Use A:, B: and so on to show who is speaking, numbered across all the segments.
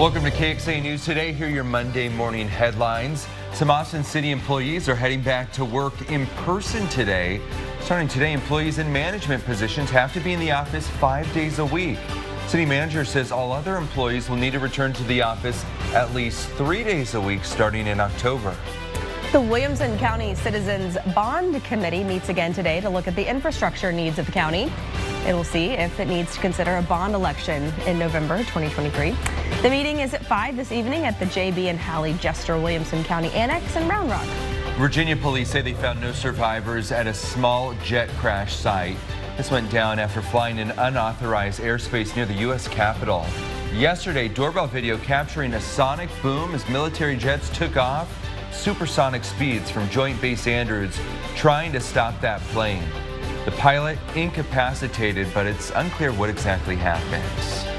A: Welcome to KXAN News Today. Here are your Monday morning headlines. Some Austin City employees are heading back to work in person today. Starting today, employees in management positions have to be in the office five days a week. City manager says all other employees will need to return to the office at least three days a week starting in October.
B: The Williamson County Citizens Bond Committee meets again today to look at the infrastructure needs of the county. It will see if it needs to consider a bond election in November 2023. The meeting is at 5 this evening at the JB and Hallie Jester Williamson County Annex in Round Rock.
A: Virginia police say they found no survivors at a small jet crash site. This went down after flying in unauthorized airspace near the U.S. Capitol. Yesterday, doorbell video capturing a sonic boom as military jets took off supersonic speeds from Joint Base Andrews, trying to stop that plane. The pilot incapacitated, but it's unclear what exactly happened.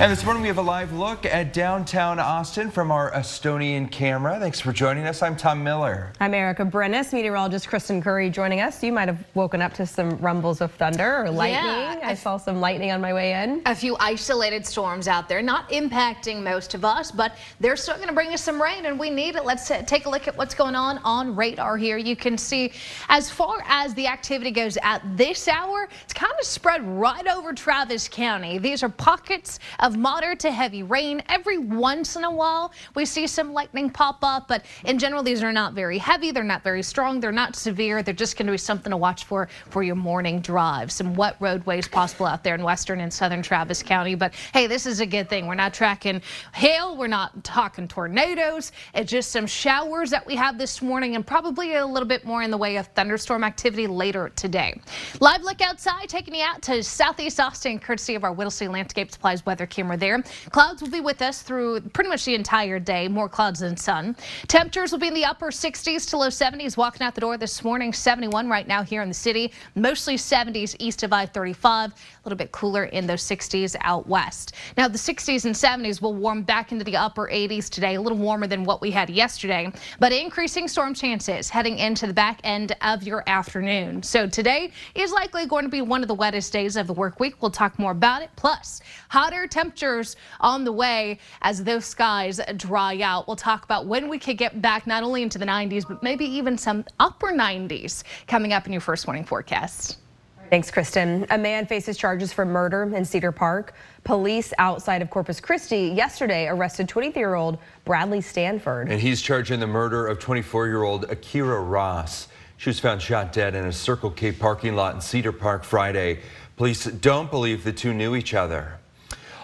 A: And this morning we have a live look at downtown Austin from our Estonian camera. Thanks for joining us. I'm Tom Miller.
B: I'm Erica Brennis, meteorologist Kristen Curry joining us. You might have woken up to some rumbles of thunder or lightning. Yeah, I saw some lightning on my way in.
C: A few isolated storms out there, not impacting most of us, but they're still going to bring us some rain and we need it. Let's uh, take a look at what's going on on radar here. You can see as far as the activity goes at this hour, it's kind of spread right over Travis County. These are pockets of of moderate to heavy rain. Every once in a while, we see some lightning pop up, but in general, these are not very heavy. They're not very strong. They're not severe. They're just going to be something to watch for for your morning drive. Some wet roadways possible out there in western and southern Travis County. But hey, this is a good thing. We're not tracking hail. We're not talking tornadoes. It's just some showers that we have this morning and probably a little bit more in the way of thunderstorm activity later today. Live look outside, taking you out to southeast Austin, courtesy of our Whittlesey Landscape Supplies weather camera there. Clouds will be with us through pretty much the entire day, more clouds than sun. Temperatures will be in the upper 60s to low 70s. Walking out the door this morning, 71 right now here in the city, mostly 70s east of I-35, a little bit cooler in those 60s out west. Now the 60s and 70s will warm back into the upper 80s today, a little warmer than what we had yesterday, but increasing storm chances heading into the back end of your afternoon. So today is likely going to be one of the wettest days of the work week. We'll talk more about it. Plus, hotter temperatures temperatures on the way as those skies dry out. We'll talk about when we could get back not only into the 90s, but maybe even some upper 90s coming up in your First Warning forecast.
B: Thanks, Kristen. A man faces charges for murder in Cedar Park. Police outside of Corpus Christi yesterday arrested 23-year-old Bradley Stanford.
A: And he's charged in the murder of 24-year-old Akira Ross. She was found shot dead in a Circle K parking lot in Cedar Park Friday. Police don't believe the two knew each other.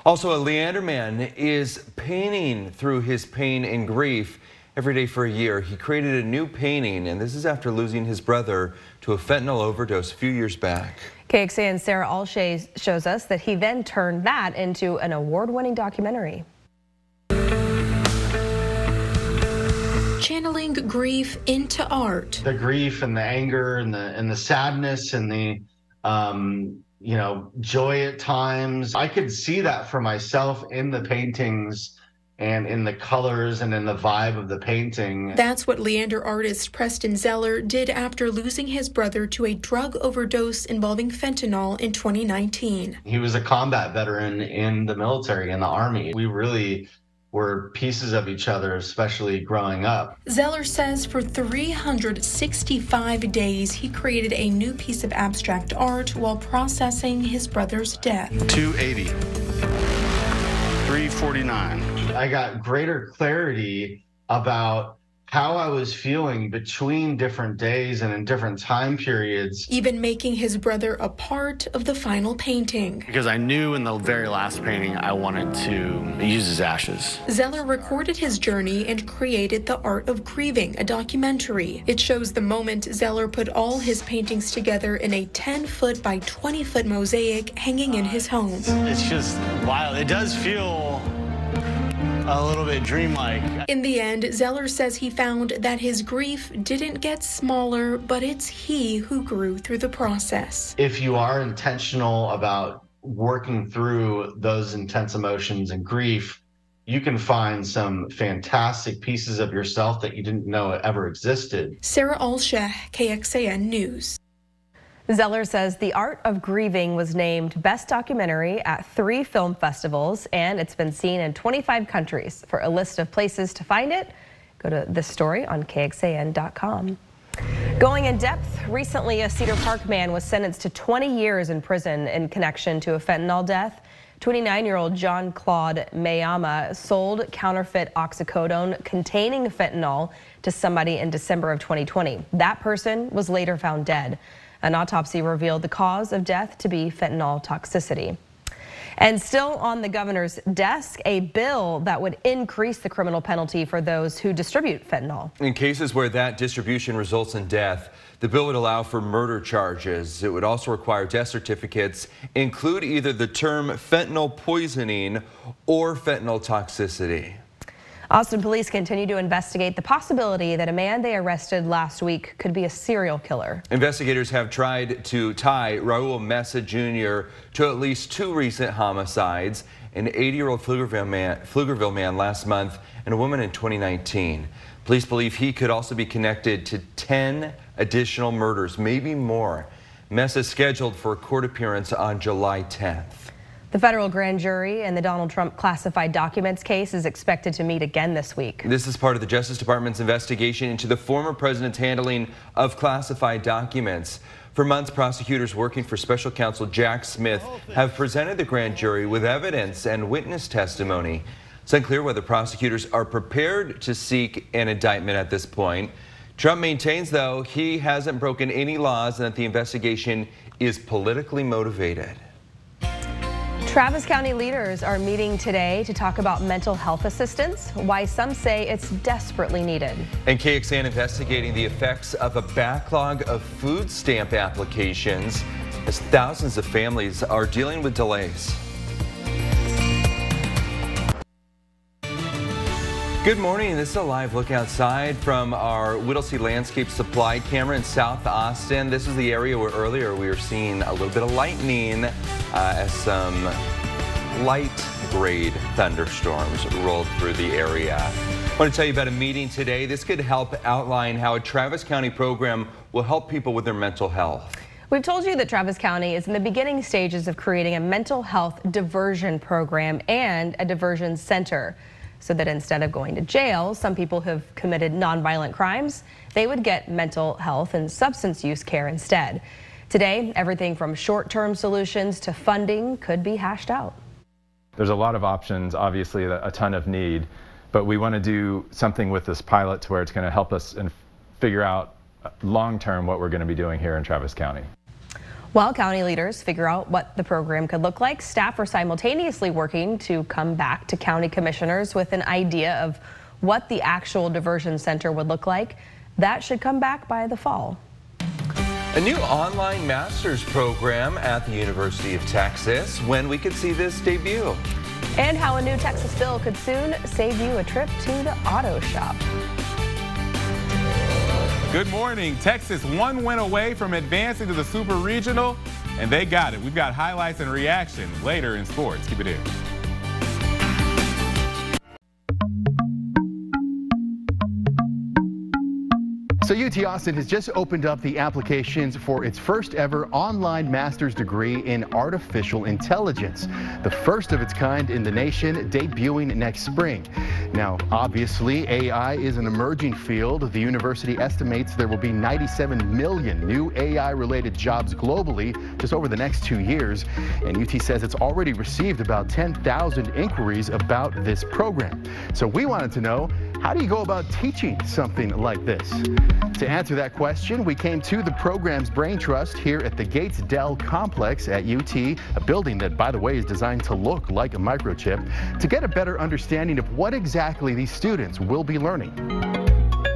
A: Also, a Leander man is painting through his pain and grief every day for a year. He created a new painting, and this is after losing his brother to a fentanyl overdose a few years back.
B: KXAN Sarah Alshay shows us that he then turned that into an award-winning documentary.
D: Channeling grief into art.
E: The grief and the anger and the and the sadness and the um, you know, joy at times. I could see that for myself in the paintings and in the colors and in the vibe of the painting.
D: That's what Leander artist Preston Zeller did after losing his brother to a drug overdose involving fentanyl in 2019.
E: He was a combat veteran in the military, in the army. We really were pieces of each other, especially growing up.
D: Zeller says for 365 days he created a new piece of abstract art while processing his brother's death.
F: 280. 349.
E: I got greater clarity about how I was feeling between different days and in different time periods.
D: Even making his brother a part of the final painting.
F: Because I knew in the very last painting I wanted to use his ashes.
D: Zeller recorded his journey and created The Art of Grieving, a documentary. It shows the moment Zeller put all his paintings together in a 10 foot by 20 foot mosaic hanging in his home.
F: It's just wild. It does feel a little bit dreamlike.
D: In the end, Zeller says he found that his grief didn't get smaller, but it's he who grew through the process.
E: If you are intentional about working through those intense emotions and grief, you can find some fantastic pieces of yourself that you didn't know ever existed.
D: Sarah Alsheh, KXAN News.
B: Zeller says The Art of Grieving was named Best Documentary at three film festivals, and it's been seen in 25 countries. For a list of places to find it, go to this story on KXAN.com. Going in depth, recently a Cedar Park man was sentenced to 20 years in prison in connection to a fentanyl death. 29-year-old John Claude Mayama sold counterfeit oxycodone containing fentanyl to somebody in December of 2020. That person was later found dead. An autopsy revealed the cause of death to be fentanyl toxicity. And still on the governor's desk, a bill that would increase the criminal penalty for those who distribute fentanyl.
A: In cases where that distribution results in death, the bill would allow for murder charges. It would also require death certificates include either the term fentanyl poisoning or fentanyl toxicity.
B: Austin police continue to investigate the possibility that a man they arrested last week could be a serial killer.
A: Investigators have tried to tie Raul Mesa Jr. to at least two recent homicides, an 80-year-old Pflugerville man, Pflugerville man last month and a woman in 2019. Police believe he could also be connected to 10 additional murders, maybe more. Mesa is scheduled for a court appearance on July 10th.
B: The federal grand jury in the Donald Trump classified documents case is expected to meet again this week.
A: This is part of the Justice Department's investigation into the former president's handling of classified documents. For months, prosecutors working for special counsel Jack Smith have presented the grand jury with evidence and witness testimony. It's unclear whether prosecutors are prepared to seek an indictment at this point. Trump maintains, though, he hasn't broken any laws and that the investigation is politically motivated.
B: Travis County leaders are meeting today to talk about mental health assistance, why some say it's desperately needed.
A: And KXAN investigating the effects of a backlog of food stamp applications as thousands of families are dealing with delays. Good morning. This is a live look outside from our Whittlesey Landscape Supply camera in South Austin. This is the area where earlier we were seeing a little bit of lightning uh, as some light grade thunderstorms rolled through the area. I want to tell you about a meeting today. This could help outline how a Travis County program will help people with their mental health.
B: We've told you that Travis County is in the beginning stages of creating a mental health diversion program and a diversion center so that instead of going to jail, some people who have committed nonviolent crimes, they would get mental health and substance use care instead. Today, everything from short-term solutions to funding could be hashed out.
G: There's a lot of options, obviously a ton of need, but we want to do something with this pilot to where it's going to help us and figure out long-term what we're going to be doing here in Travis County.
B: While county leaders figure out what the program could look like, staff are simultaneously working to come back to county commissioners with an idea of what the actual diversion center would look like. That should come back by the fall.
A: A new online master's program at the University of Texas. When we could see this debut.
B: And how a new Texas bill could soon save you a trip to the auto shop.
H: Good morning. Texas one win away from advancing to the Super Regional, and they got it. We've got highlights and reaction later in sports. Keep it in.
I: So UT Austin has just opened up the applications for its first ever online master's degree in artificial intelligence, the first of its kind in the nation, debuting next spring. Now, obviously, AI is an emerging field. The university estimates there will be 97 million new AI-related jobs globally just over the next two years. And UT says it's already received about 10,000 inquiries about this program. So we wanted to know, how do you go about teaching something like this? To answer that question, we came to the program's brain trust here at the Gates Dell complex at UT, a building that, by the way, is designed to look like a microchip, to get a better understanding of what exactly these students will be learning.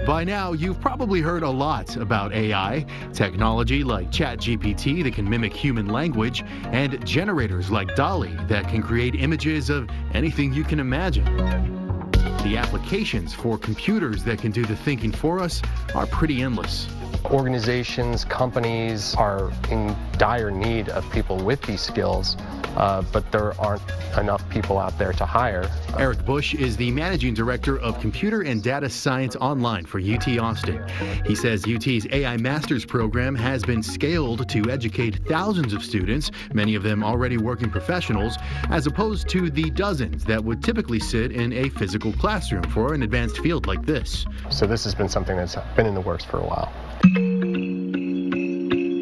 I: By now, you've probably heard a lot about AI, technology like ChatGPT that can mimic human language, and generators like DALL-E that can create images of anything you can imagine. The applications for computers that can do the thinking for us are pretty endless.
J: Organizations, companies are in dire need of people with these skills, uh, but there aren't enough people out there to hire.
I: Eric Bush is the managing director of Computer and Data Science Online for UT Austin. He says UT's AI Masters program has been scaled to educate thousands of students, many of them already working professionals, as opposed to the dozens that would typically sit in a physical classroom for an advanced field like this.
J: So this has been something that's been in the works for a while.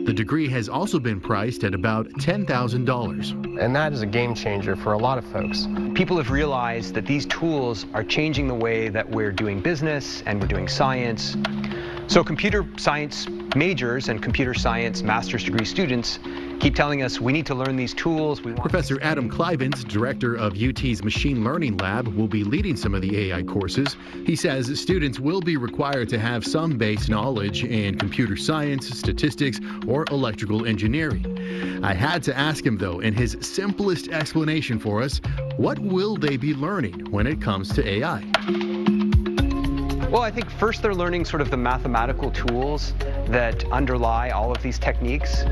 I: The degree has also been priced at about $10,000.
J: And that is a game changer for a lot of folks.
K: People have realized that these tools are changing the way that we're doing business and we're doing science. So computer science majors and computer science master's degree students keep telling us we need to learn these tools.
I: Professor Adam Klivans, director of UT's Machine Learning Lab, will be leading some of the AI courses. He says students will be required to have some base knowledge in computer science, statistics, or electrical engineering. I had to ask him, though, in his simplest explanation for us, what will they be learning when it comes to AI?
K: Well, I think first they're learning sort of the mathematical tools that underlie all of these techniques.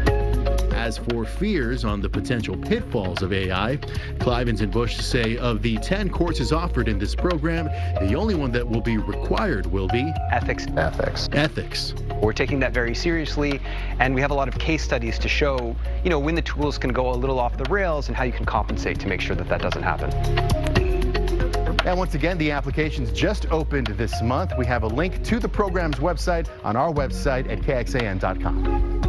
I: As for fears on the potential pitfalls of AI, Klivans and Bush say of the 10 courses offered in this program, the only one that will be required will be
K: ethics.
J: Ethics.
I: Ethics.
K: We're taking that very seriously, and we have a lot of case studies to show, you know, when the tools can go a little off the rails and how you can compensate to make sure that that doesn't happen.
I: And once again, the applications just opened this month. We have a link to the program's website on our website at kxan.com.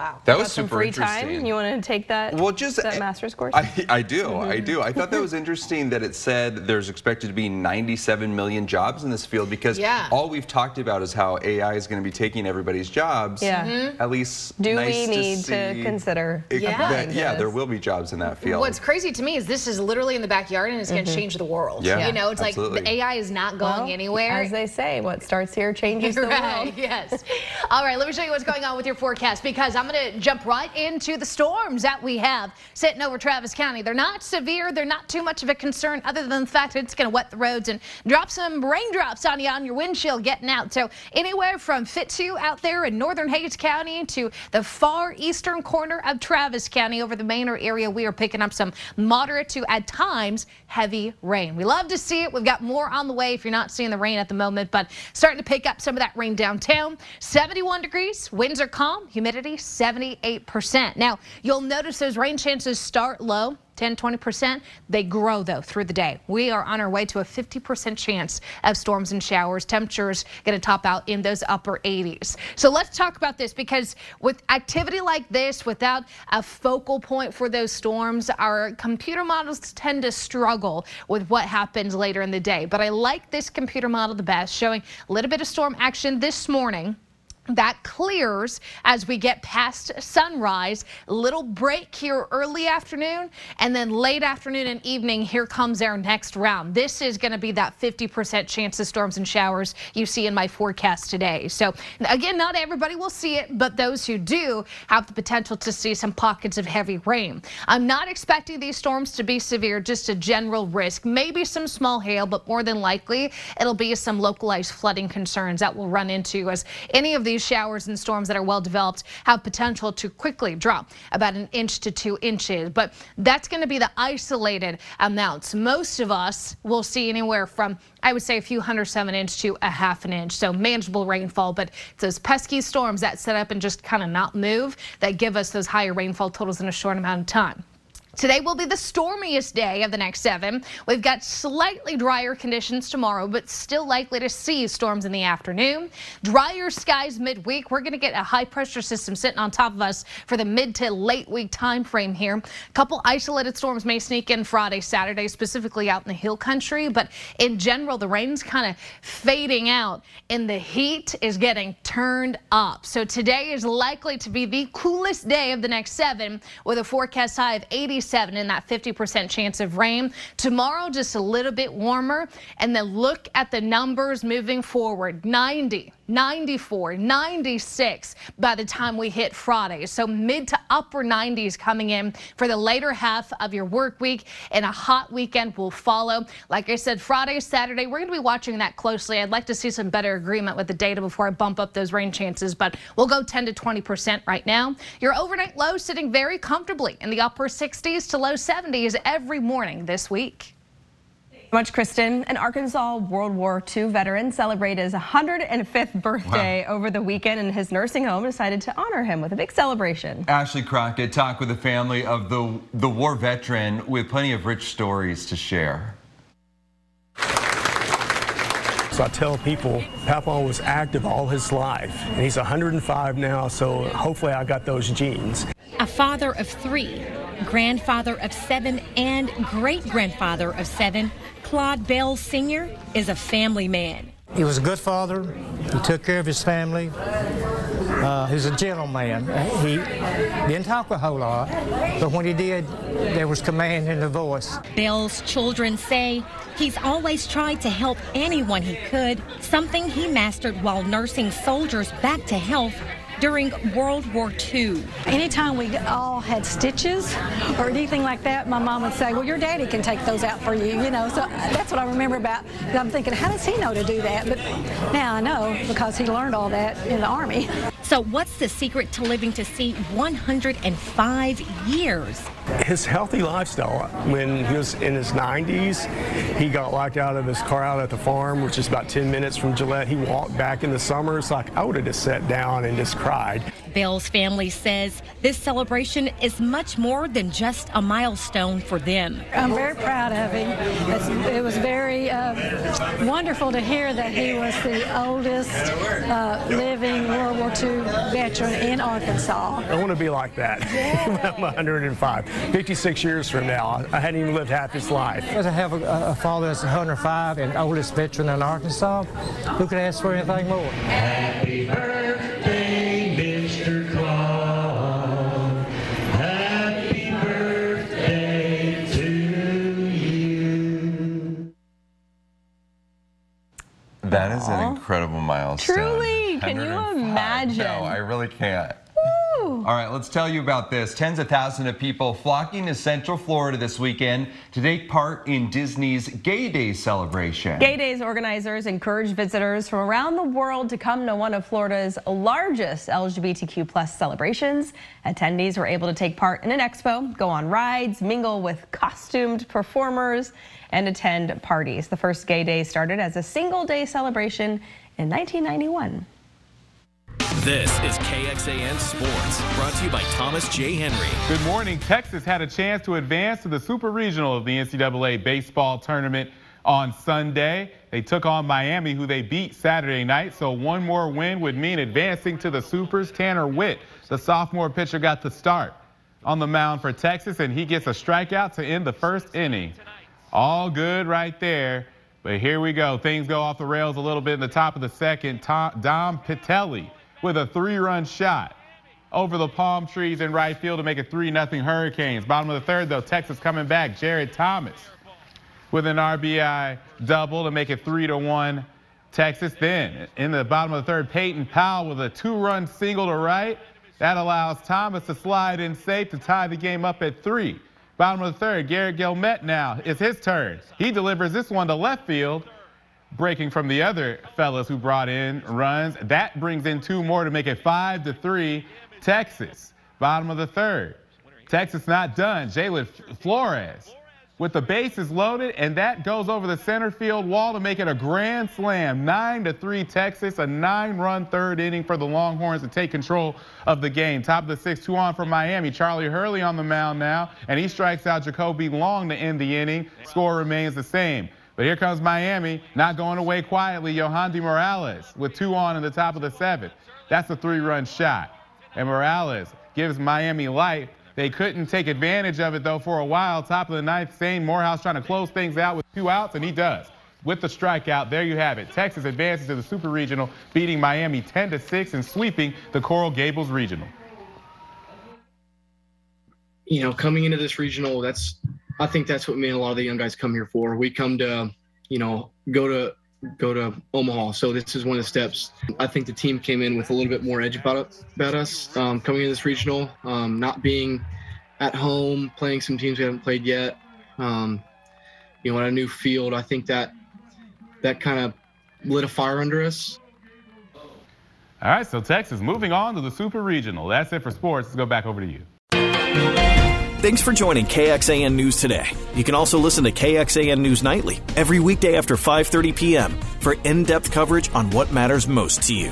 B: Wow.
A: That was
B: got some
A: super
B: free
A: interesting.
B: time. You want to take that?
A: Well, just
B: that master's course.
A: I, I do, I do. I thought that was interesting that it said there's expected to be 97 million jobs in this field because
C: Yeah.
A: all we've talked about is how AI is going to be taking everybody's jobs.
B: Yeah.
C: Mm-hmm.
B: Mhm.
A: At least
B: Do
A: nice
B: we need to,
A: see
B: consider?
A: it-
C: Yeah.
A: that- yeah, there will be jobs in that field.
C: What's crazy to me is this is literally in the backyard and it's going to change the world.
A: Yeah,
C: You know, it's
A: absolutely.
C: like the AI is not going
B: Well,
C: anywhere.
B: As they say, what starts here changes the
C: right,
B: world.
C: yes. All right, let me show you what's going on with your forecast because I'm going to jump right into the storms that we have sitting over Travis County. They're not severe. They're not too much of a concern other than the fact that it's going to wet the roads and drop some raindrops on you on your windshield getting out. So anywhere from Fitzhugh out there in northern Hays County to the far eastern corner of Travis County over the Manor area, we are picking up some moderate to at times heavy rain. We love to see it. We've got more on the way if you're not seeing the rain at the moment, but starting to pick up some of that rain downtown. 71 degrees, winds are calm, humidity 78%. Now, you'll notice those rain chances start low. 10, 20%. They grow though through the day. We are on our way to a 50% chance of storms and showers. Temperatures going to top out in those upper 80s. So let's talk about this because with activity like this, without a focal point for those storms, our computer models tend to struggle with what happens later in the day. But I like this computer model the best, showing a little bit of storm action this morning. That clears as we get past sunrise. Little break here early afternoon, and then late afternoon and evening, here comes our next round. This is going to be that 50% chance of storms and showers you see in my forecast today. So, again, not everybody will see it, but those who do have the potential to see some pockets of heavy rain. I'm not expecting these storms to be severe, just a general risk. Maybe some small hail, but more than likely, it'll be some localized flooding concerns that we'll run into as any of these showers and storms that are well developed have potential to quickly drop about an inch to two inches. But that's going to be the isolated amounts. Most of us will see anywhere from, I would say, a few hundred seven inch to a half an inch. So manageable rainfall, but it's those pesky storms that set up and just kind of not move that give us those higher rainfall totals in a short amount of time. Today will be the stormiest day of the next seven. We've got slightly drier conditions tomorrow, but still likely to see storms in the afternoon. Drier skies midweek. We're going to get a high pressure system sitting on top of us for the mid to late week time frame here. A couple isolated storms may sneak in Friday, Saturday, specifically out in the hill country, but in general, the rain's kind of fading out and the heat is getting turned up. So today is likely to be the coolest day of the next seven with a forecast high of 80 47 and that 50% chance of rain. Tomorrow, just a little bit warmer. And then look at the numbers moving forward 90. 94, 96 by the time we hit Friday. So mid to upper 90s coming in for the later half of your work week and a hot weekend will follow. Like I said, Friday, Saturday, we're going to be watching that closely. I'd like to see some better agreement with the data before I bump up those rain chances, but we'll go 10 to 20% right now. Your overnight low sitting very comfortably in the upper 60s to low 70s every morning this week
B: much, Kristen. An Arkansas World War II veteran celebrated his 105th birthday wow. over the weekend, and his nursing home decided to honor him with a big celebration.
A: Ashley Crockett talked with the family of the, the war veteran with plenty of rich stories to share.
L: So I tell people, Papa was active all his life, and he's 105 now, so hopefully I got those genes.
M: A father of three, grandfather of seven, and great grandfather of seven, Claude Bell Sr. is a family man.
N: He was a good father. He took care of his family. Uh, he a gentleman. He didn't talk a whole lot, but when he did, there was command in the voice.
M: Bell's children say he's always tried to help anyone he could, something he mastered while nursing soldiers back to health during World War II.
O: Anytime we all had stitches or anything like that, my mom would say, well, your daddy can take those out for you, you know. So that's what I remember about. I'm thinking, how does he know to do that? But now I know because he learned all that in the Army.
M: So what's the secret to living to see 105 years?
L: His healthy lifestyle. When he was in his 90s, he got locked out of his car out at the farm, which is about 10 minutes from Gillett. He walked back in the summer. It's like I would have just sat down and just cried.
M: Bell's family says this celebration is much more than just a milestone for them.
O: I'm very proud of him. It's, it was very uh, wonderful to hear that he was the oldest uh, living World War II veteran in Arkansas.
L: I want to be like that yeah. I'm 105. 56 years from now, I hadn't even lived half his life.
N: As I have a, a father that's 105 and oldest veteran in Arkansas, who could ask for anything more? Happy birthday,
A: That is an incredible milestone.
B: Truly, can you imagine?
A: No, I really can't. All right, let's tell you about this. Tens of thousands of people flocking to Central Florida this weekend to take part in Disney's Gay Days celebration.
B: Gay Days organizers encourage visitors from around the world to come to one of Florida's largest LGBTQ plus celebrations. Attendees were able to take part in an expo, go on rides, mingle with costumed performers, and attend parties. The first Gay Day started as a single day celebration in 1991.
P: This is KXAN Sports, brought to you by Thomas J. Henry.
H: Good morning. Texas had a chance to advance to the Super Regional of the NCAA baseball tournament on Sunday. They took on Miami, who they beat Saturday night, so one more win would mean advancing to the Supers. Tanner Witt, the sophomore pitcher, got the start on the mound for Texas, and he gets a strikeout to end the first inning. All good right there. But here we go. Things go off the rails a little bit in the top of the second. Tom, Dom Pitelli with a three-run shot over the palm trees in right field to make it 3-0 Hurricanes. Bottom of the third, though, Texas coming back. Jared Thomas with an RBI double to make it 3-1 Texas. Then in the bottom of the third, Peyton Powell with a two-run single to right. That allows Thomas to slide in safe to tie the game up at three. Bottom of the third, Garrett Guillemette now. It's his turn. He delivers this one to left field breaking from the other fellas who brought in runs. That brings in two more to make it five to three. Texas, bottom of the third. Texas not done. Jalen Flores with the bases loaded, and that goes over the center field wall to make it a grand slam. Nine to three Texas, a nine-run third inning for the Longhorns to take control of the game. Top of the sixth, two on for Miami. Charlie Hurley on the mound now, and he strikes out Jacoby Long to end the inning. Score remains the same. But here comes Miami, not going away quietly. Yohandy Morales with two on in the top of the seventh. That's a three-run shot. And Morales gives Miami life. They couldn't take advantage of it, though, for a while. Top of the ninth, Zane Morehouse trying to close things out with two outs, and he does. With the strikeout, there you have it. Texas advances to the Super Regional, beating Miami 10 to 6 and sweeping the Coral Gables Regional.
Q: you know, coming into this regional, that's I think that's what me and a lot of the young guys come here for. We come to, you know, go to go to Omaha. So this is one of the steps. I think the team came in with a little bit more edge about about us um, coming in this regional, um, not being at home, playing some teams we haven't played yet. Um, you know, on a new field, I think that that kind of lit a fire under us.
H: All right, so Texas moving on to the Super Regional. That's it for sports. Let's go back over to you.
P: Thanks for joining KXAN News today. You can also listen to KXAN News Nightly every weekday after 5:30 p.m. for in-depth coverage on what matters most to you.